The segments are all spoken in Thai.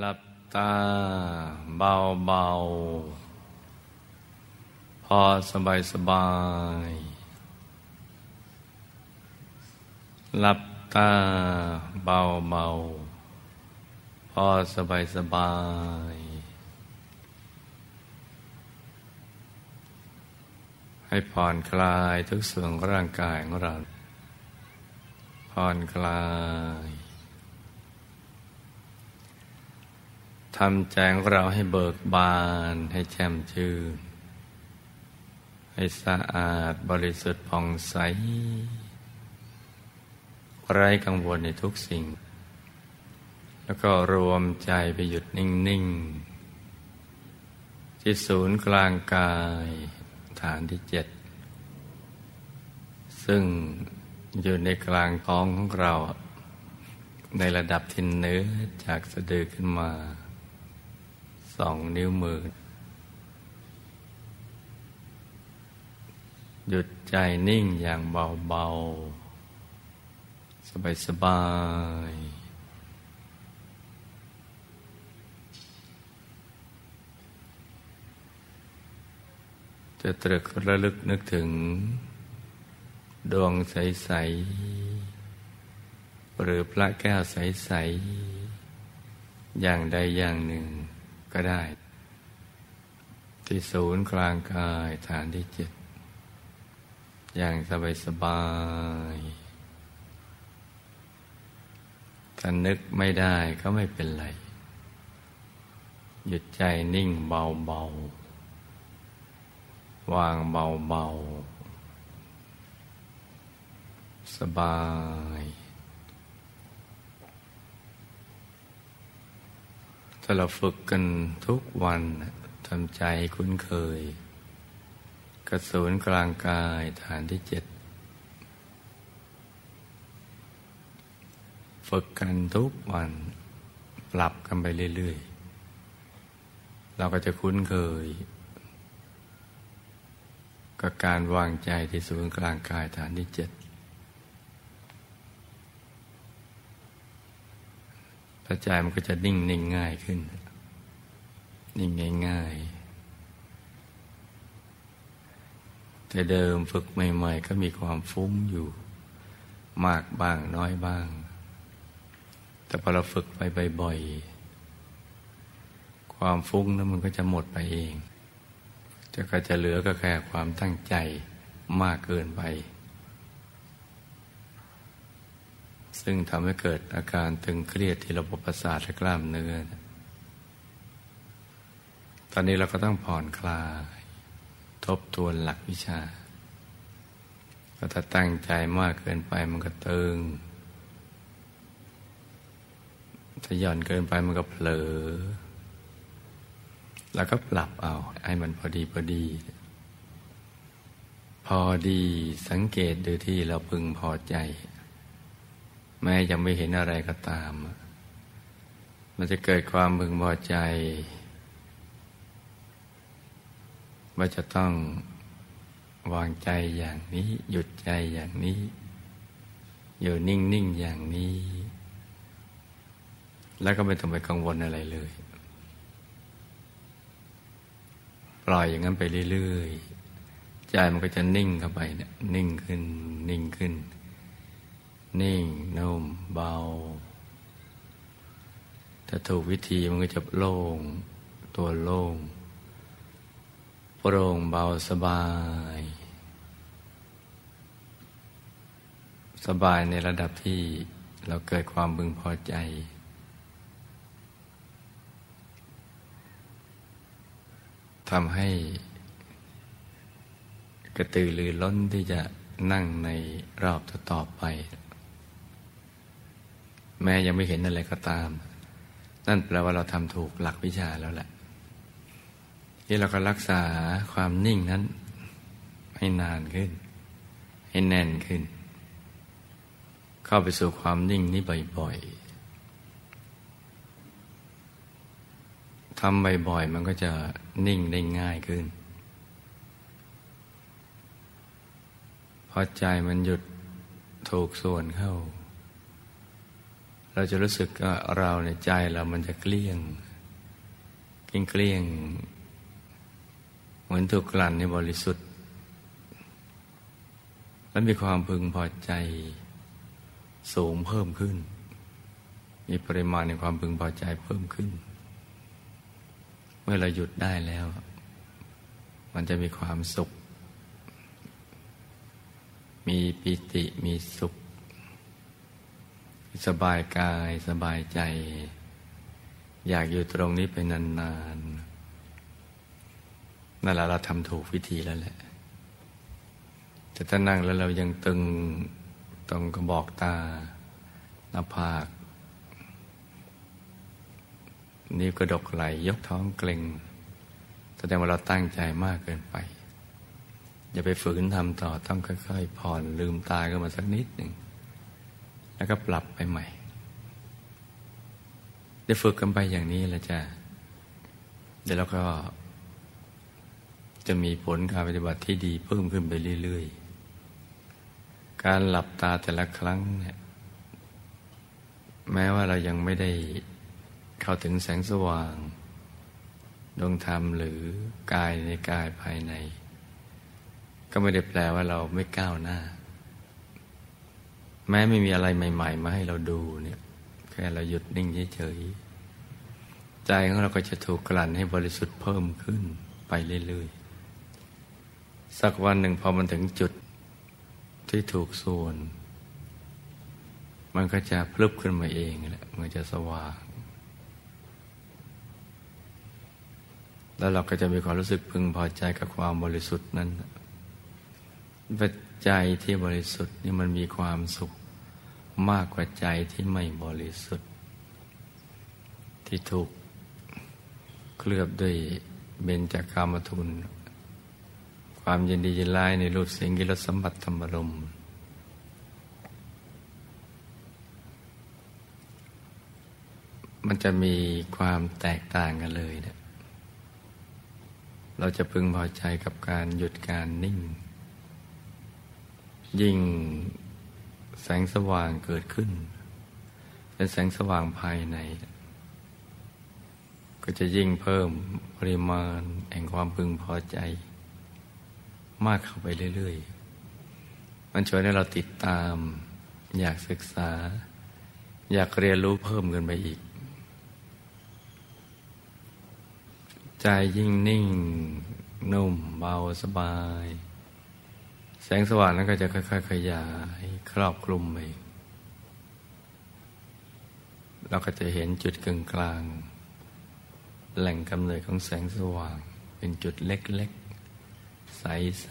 หลับตาเบาเบาพอสบายสบาย หลับตาเบาเบาพอสบายสบาย ให้ผ่อนคลายทุกส่วนของร่างกายของเรา ผ่อนคลาย ทำใจของเราให้เบิกบาน ให้แจ่มชื่น ให้สะอาดบริสุทธิ์ผ่องใส ไร้กังวลในทุกสิ่ง แล้วก็รวมใจไปหยุดนิ่ง ๆ ที่ศูนย์กลางกายฐานที่เจ็ด ซึ่งอยู่ในกลางท้องของเราในระดับที่เนื้อจากสะดือขึ้นมา สองนิ้วมือ หยุดใจนิ่งอย่างเบา ๆ สบาย ๆจะตรึกระลึกนึกถึง ดวงใส ๆ หรือพระแก้วใส ๆ อย่างใดอย่างหนึ่ง ก็ได้ ที่ศูนย์กลางกายฐานที่เจ็ดอย่างสบายสบายถ้านึกไม่ได้ก็ไม่เป็นไร หยุดใจนิ่งเบาเบาวางเบาเบาสบาย ถ้าเราฝึกกันทุกวันทำใจคุ้นเคยกระสูนกลางกายฐานที่เจ็ดฝึกกันทุกวัน ปรับกันไปเรื่อยๆ เราก็จะคุ้นเคย กับการวางใจที่ศูนย์กลางกายฐานที่เจ็ด พระใจมันก็จะนิ่งนิ่งง่ายขึ้น นิ่งง่ายง่ายแต่เดิมฝึกใหม่ ๆ ก็มีความฟุ้งอยู่ มากบ้างน้อยบ้าง แต่พอเราฝึกไปบ่อยๆความฟุ้งนั้นมันก็จะหมดไปเอง จะก็จะเหลือก็แค่ความตั้งใจมากเกินไป ซึ่งทำให้เกิดอาการตึงเครียดที่ระบบประสาทและกล้ามเนื้อ ตอนนี้เราก็ต้องผ่อนคลาย ทบทวนหลักวิชา ก็ถ้าตั้งใจมากเกินไปมันก็ตึง ถ้าหย่อนเกินไปมันก็เผลอ แล้วก็ปรับเอาให้มันพอดีพอดี พอดีสังเกตดูที่เราพึงพอใจ แม้ยังไม่เห็นอะไรก็ตาม มันจะเกิดความมึงพอใจ ว่าจะต้องวางใจอย่างนี้ หยุดใจอย่างนี้ อยู่นิ่ง ๆ อย่างนี้ แล้วก็ไม่ต้องไปกังวลอะไรเลย ปล่อยอย่างนั้นไปเรื่อย ๆ ใจมันก็จะนิ่งเข้าไปเนี่ยนิ่งขึ้น นิ่งขึ้นน นิ่งนุ่มเบา ถ้าถูกวิธีมันก็จะโล่ง ตัวโล่งโปร่งเบาสบาย สบายในระดับที่เราเกิดความบึงพอใจ ทำให้ กระตือรือร้นที่จะนั่งในรอบต่อไป แม้ยังไม่เห็นอะไรก็ตาม นั่นแปลว่าเราทำถูกหลักวิชาแล้วแหละที่เราก็รักษาความนิ่งนั้น ให้นานขึ้น ให้แน่นขึ้น เข้าไปสู่ความนิ่งนี้บ่อยๆทำบ่อยๆมันก็จะนิ่งได้ง่ายขึ้นพอใจมันหยุดถูกส่วนเข้า เราจะรู้สึกว่าเราในใจเรามันจะเกลี้ยงเกลี้ยงเกลี้ยง เหมือนถูกกลั่นในบริสุทธิ์ และมีความพึงพอใจสูงเพิ่มขึ้น มีปริมาณในความพึงพอใจเพิ่มขึ้น เมื่อเราหยุดได้แล้ว มันจะมีความสุข มีปิติมีสุข สบายกายสบายใจ อยากอยู่ตรงนี้ไปนานๆนั่นแหละเราทำถูกวิธีแล้วแหละแต่ถ้านั่งแล้วเรายังตึงตรงกระบอกตาหน้าผาก นิ้วกระดกไหลยกท้องเกร็งแสดงว่าเราตั้งใจมากเกินไป อย่าไปฝืนทำต่อต้องค่อย ๆ ผ่อนลืมตาขึ้นมาสักนิดหนึ่ง แล้วก็ปรับไปใหม่ ได้ฝึกกันไปอย่างนี้ล้วจ้ะเดี๋ยวเราก็ จะมีผลการปฏิบัติที่ดีเพิ่มขึ้นไปเรื่อย ๆ การหลับตาแต่ละครั้งเนี่ยแม้ว่าเรายังไม่ได้เข้าถึงแสงสว่างดวงธรรมหรือกายในกายภายใน ก็ไม่ได้แปลว่าเราไม่ก้าวหน้า แม้ไม่มีอะไรใหม่ ๆ มาให้เราดูเนี่ยแค่เราหยุดนิ่งเฉยๆใจของเราก็จะถูกกลั่นให้บริสุทธิ์เพิ่มขึ้นไปเรื่อยๆ สักวันหนึ่งพอมันถึงจุดที่ถูกส่วน มันก็จะพลึบขึ้นมาเองแหละมันจะสว่าง แล้วเราก็จะมีความรู้สึกพึงพอใจกับความบริสุทธิ์นั้นปั จจัยที่บริสุทธิ์นี่มันมีความสุขมากกว่าใจที่ไม่บริสุทธิ์ ที่ถูกเคลือบด้วยเบญจากามทุน ความยินดียินร้ายในรูปเสียงกิรสมบัติธรรมรมมันจะมีความแตกต่างกันเลยเนะเราจะพึงพอใจกับการหยุดการนิ่ง ยิ่งแสงสว่างเกิดขึ้น เป็นแสงสว่างภายใน ก็จะยิ่งเพิ่มปริมาณแห่งความพึงพอใจ มากเข้าไปเรื่อย ๆ มันช่วยให้เราติดตาม อยากศึกษา อยากเรียนรู้เพิ่มกันไปอีก ใจยิ่งนิ่ง นุ่มเบาสบาย แสงสว่างนั้นก็จะค่อยๆขยายครอบคลุมไปเราก็จะเห็นจุดกึ่งกลาง แหล่งกำเนิดของแสงสว่าง เป็นจุดเล็กๆ ใส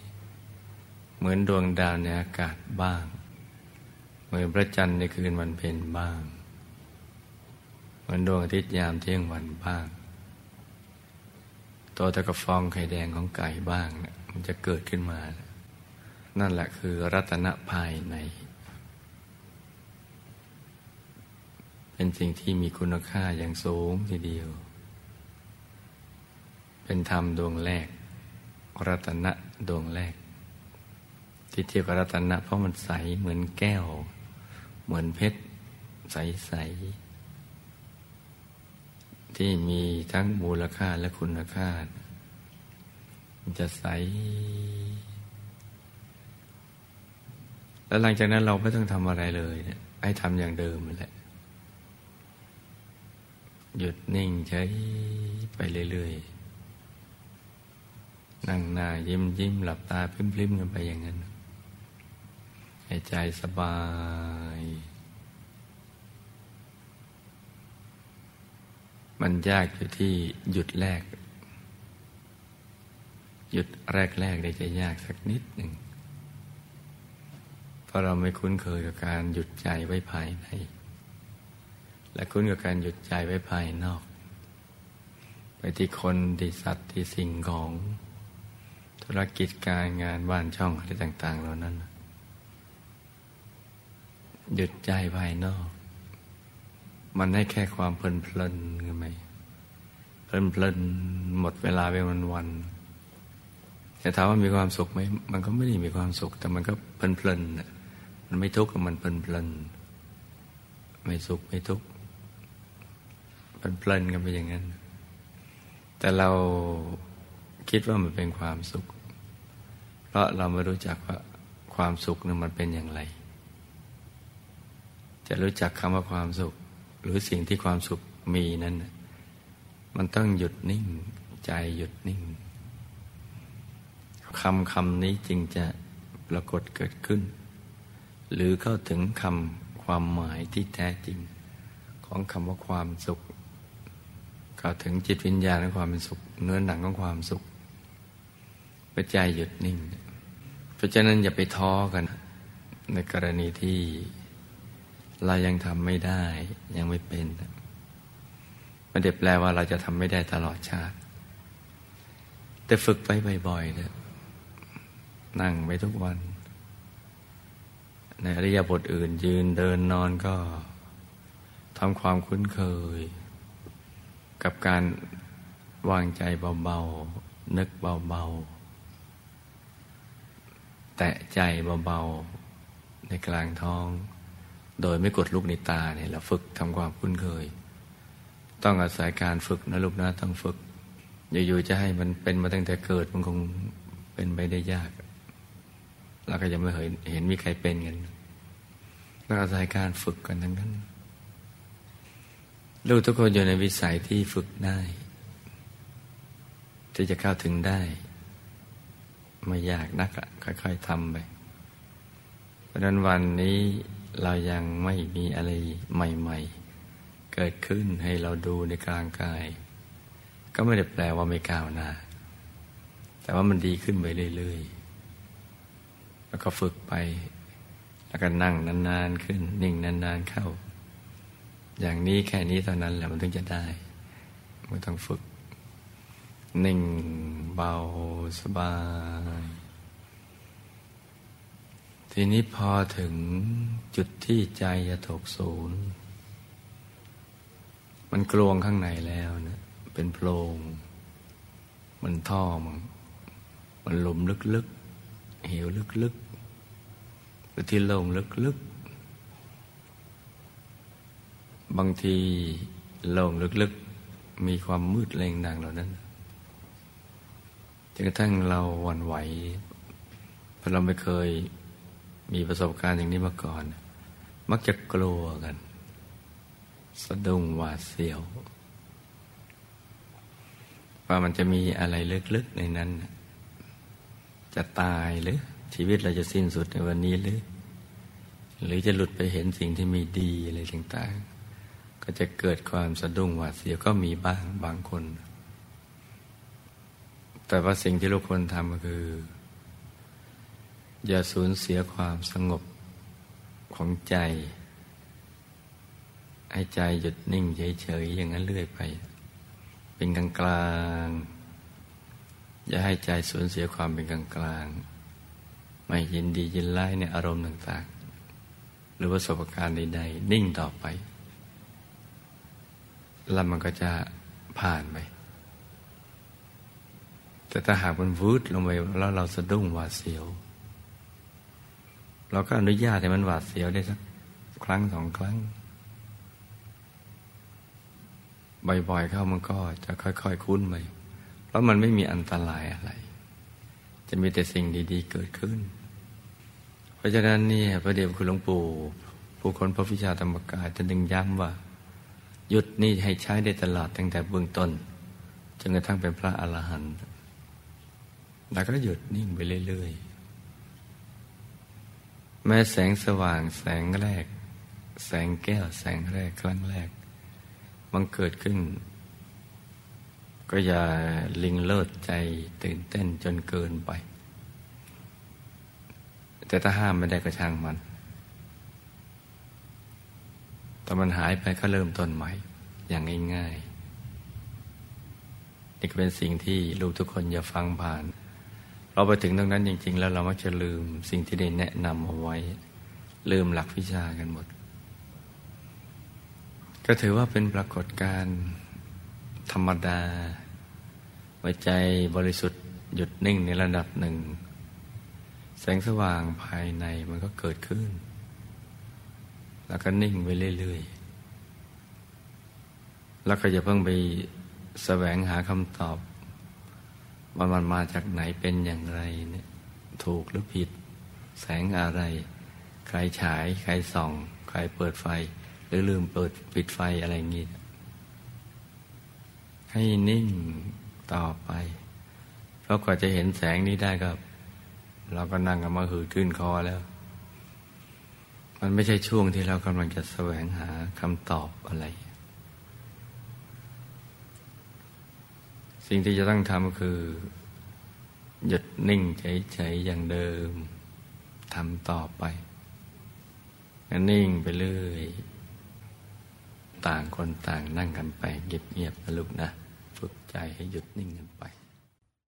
ๆ เหมือนดวงดาวในอากาศบ้าง เหมือนพระจันทร์ในคืนวันเพ็ญบ้าง เหมือนดวงอาทิตย์ยามเที่ยงวันบ้าง ตัวตะกฟองไข่แดงของไก่บ้างเนี่ยมันจะเกิดขึ้นมานั่ นั่นแหละคือรัตนภายใน เป็นสิ่งที่มีคุณค่าอย่างสูงทีเดียว เป็นธรรมดวงแรก รัตนะดวงแรก ที่เทียบกับรัตนะเพราะมันใสเหมือนแก้ว เหมือนเพชร ใส ๆ ที่มีทั้งมูลค่าและคุณค่ามันจะใส แล้วหลังจากนั้นเราไม่ต้องทำอะไรเลยให้ทำอย่างเดิมแหละ หยุดนิ่งใช้ไปเรื่อยๆ นั่งหน้ายิ้มยิ้มหลับตาพริมพริมกันไปอย่างนั้นให้ใจสบาย มันยากอยู่ที่หยุดแรก หยุดแรกแรกได้จะยากสักนิดหนึ่ง เพราะเราไม่คุ้นเคยกับการหยุดใจไว้ภายใน และคุ้นกับการหยุดใจไว้ภายนอก ไปที่คนที่สัตว์ที่สิ่งของ ธุรกิจการงานบ้านช่องอะไรต่าง ๆ เหล่านั้น หยุดใจภายนอก มันให้แค่ความเพลินเพลินกันไหมเพลินเพลินหมดเวลาไปวันวันแต่ถามว่ามีความสุขไหม มันก็ไม่ได้มีความสุข แต่มันก็เพลินเพลิน มันไม่ทุกข์มันเพลินเพลินไม่สุขไม่ทุกข์มันเพลินกันไปอย่างนั้น แต่เราคิดว่ามันเป็นความสุข เพราะเราไม่รู้จักว่าความสุขนั้นมันเป็นอย่างไร จะรู้จักคำว่าความสุข หรือสิ่งที่ความสุขมีนั้น มันต้องหยุดนิ่ง ใจหยุดนิ่งคำคำนี้จึงจะปรากฏเกิดขึ้น หรือเข้าถึงคำความหมายที่แท้จริง ของคำว่าความสุข เข้าถึงจิตวิญญาณของความเป็นสุข เนื้อหนังของความสุขปัจจัยหยุดนิ่ง เพราะฉะนั้นอย่าไปท้อกัน ในกรณีที่เรายังทำไม่ได้ยังไม่เป็นไม่ได้แปลว่าเราจะทำไม่ได้ตลอดชาติ แต่ฝึกไปบ่อยๆเนะนั่งไปทุกวัน ในอริยบทอื่นยืนเดินนอนก็ทำความคุ้นเคย กับการวางใจเบาๆ นึกเบาๆ แตะใจเบาๆ ในกลางท้อง โดยไม่กดลูกในตาเนี่ยเราฝึกทำความคุ้นเคย ต้องอาศัยการฝึกนะลูกนะต้องฝึก อยู่ๆจะให้มันเป็นมาตั้งแต่เกิดมันคงเป็นไปได้ยาก เราก็ยังไม่เห็นเห็นมีใครเป็นกันก็อาศัยการฝึกกันทั้งนั้น ลูกทุกคนอยู่ในวิสัยที่ฝึกได้ ที่จะเข้าถึงได้ ไม่ยากนักค่อยๆทำไป เพราะนั้นวันนี้เรายังไม่มีอะไรใหม่ ๆ เกิดขึ้นให้เราดูในกลางกาย ก็ไม่ได้แปลว่าไม่ก้าวหน้า แต่ว่ามันดีขึ้นไปเรื่อยๆ แล้วก็ฝึกไป แล้วก็นั่งนานๆขึ้น นิ่งนานๆเข้า อย่างนี้แค่นี้เท่านั้นแหละมันถึงจะได้ไม่ต้องฝึก นิ่งเบาสบาย ทีนี้พอถึงจุดที่ใจจะถกศูนย์มันกลวงข้างในแล้วนะเป็นโพรง มันท่อมันมันหลุมลึก เหวลึกๆ หรือที่โล่งลึกๆ บางทีโล่งลึกๆ มีความมืดแรงดังเหล่านั้นจนกระทั่งเราหวั่นไหวเพราะเราไม่เคยมีประสบการณ์อย่างนี้มาก่อน มักจะกลัวกัน สะดุ้งหวาดเสียวว่ามันจะมีอะไรลึกๆในนั้น จะตายหรือชีวิตเราจะสิ้นสุดในวันนี้หรือ หรือจะหลุดไปเห็นสิ่งที่มีดีอะไรต่างๆ ก็จะเกิดความสะดุ้งหวาดเสียวก็มีบ้างบางคน แต่ว่าสิ่งที่ลูกคนทำก็คือ อย่าสูญเสียความสงบของใจ ให้ใจหยุดนิ่งเฉยๆอย่างนั้นเรื่อยไป เป็นกลางกลาง อย่าให้ใจสูญเสียความเป็นกลางกลาง ไม่ยินดียินไล่ในอารมณ์ต่างๆ หรือประสบการณ์ใดๆ นิ่งต่อไป แล้วมันก็จะผ่านไป แต่ถ้าหากมันวืดลงไปแล้วเราสะดุ้งหวาดเสียว เราก็อนุญาตให้มันหวาดเสียวได้สักครั้งสองครั้ง บ่อยๆเข้ามันก็จะค่อยๆคุ้นไป เพราะมันไม่มีอันตรายอะไร จะมีแต่สิ่งดีๆเกิดขึ้น เพราะฉะนั้นนี่พระเดชคุณหลวงปู่ผู้คนพระวิชาธรรมกายจะดึงย้ำว่า หยุดนี่ให้ใช้ได้ตลอดตั้งแต่เบื้องต้นจนกระทั่งเป็นพระอรหันต์แล้วก็หยุดนิ่งไปเรื่อยๆ แม้แสงสว่างแสงแรก แสงแก้วแสงแรกครั้งแรก มันเกิดขึ้น ก็อย่าลิงเลิศใจตื่นเต้นจนเกินไป แต่ถ้าห้ามไม่ได้ก็ช่างมัน แต่มันหายไปก็เริ่มต้นใหม่ อย่างง่ายๆ นี่ก็เป็นสิ่งที่ลูกทุกคนอย่าฟังผ่าน เราไปถึงตรงนั้นจริง ๆ แล้วเรามักจะลืมสิ่งที่ได้แนะนำเอาไว้ ลืมหลักวิชากันหมด ก็ถือว่าเป็นปรากฏการณ์ ธรรมดา หัวใจบริสุทธิ์หยุดนิ่งในระดับหนึ่ง แสงสว่างภายในมันก็เกิดขึ้น แล้วก็นิ่งไปเรื่อยๆ แล้วก็จะเพิ่งไปแสวงหาคำตอบ ว่ามันมาจากไหนเป็นอย่างไรเนี่ยถูกหรือผิด แสงอะไร ใครฉาย ใครส่อง ใครเปิดไฟ หรือลืมเปิดปิดไฟอะไรอย่างงี้ ให้นิ่งต่อไป เพราะกว่าจะเห็นแสงนี้ได้ก็เราก็นั่งกันมาหืดขึ้นคอแล้ว มันไม่ใช่ช่วงที่เรากำลังจะแสวงหาคำตอบอะไร สิ่งที่จะต้องทำคือ หยุดนิ่งเฉยๆอย่างเดิมทำต่อไปนิ่งไปเรื่อย ต่างคนต่างนั่งกันไปเงียบๆนะลูกนะ ฝึกใจให้หยุดนิ่งกันไป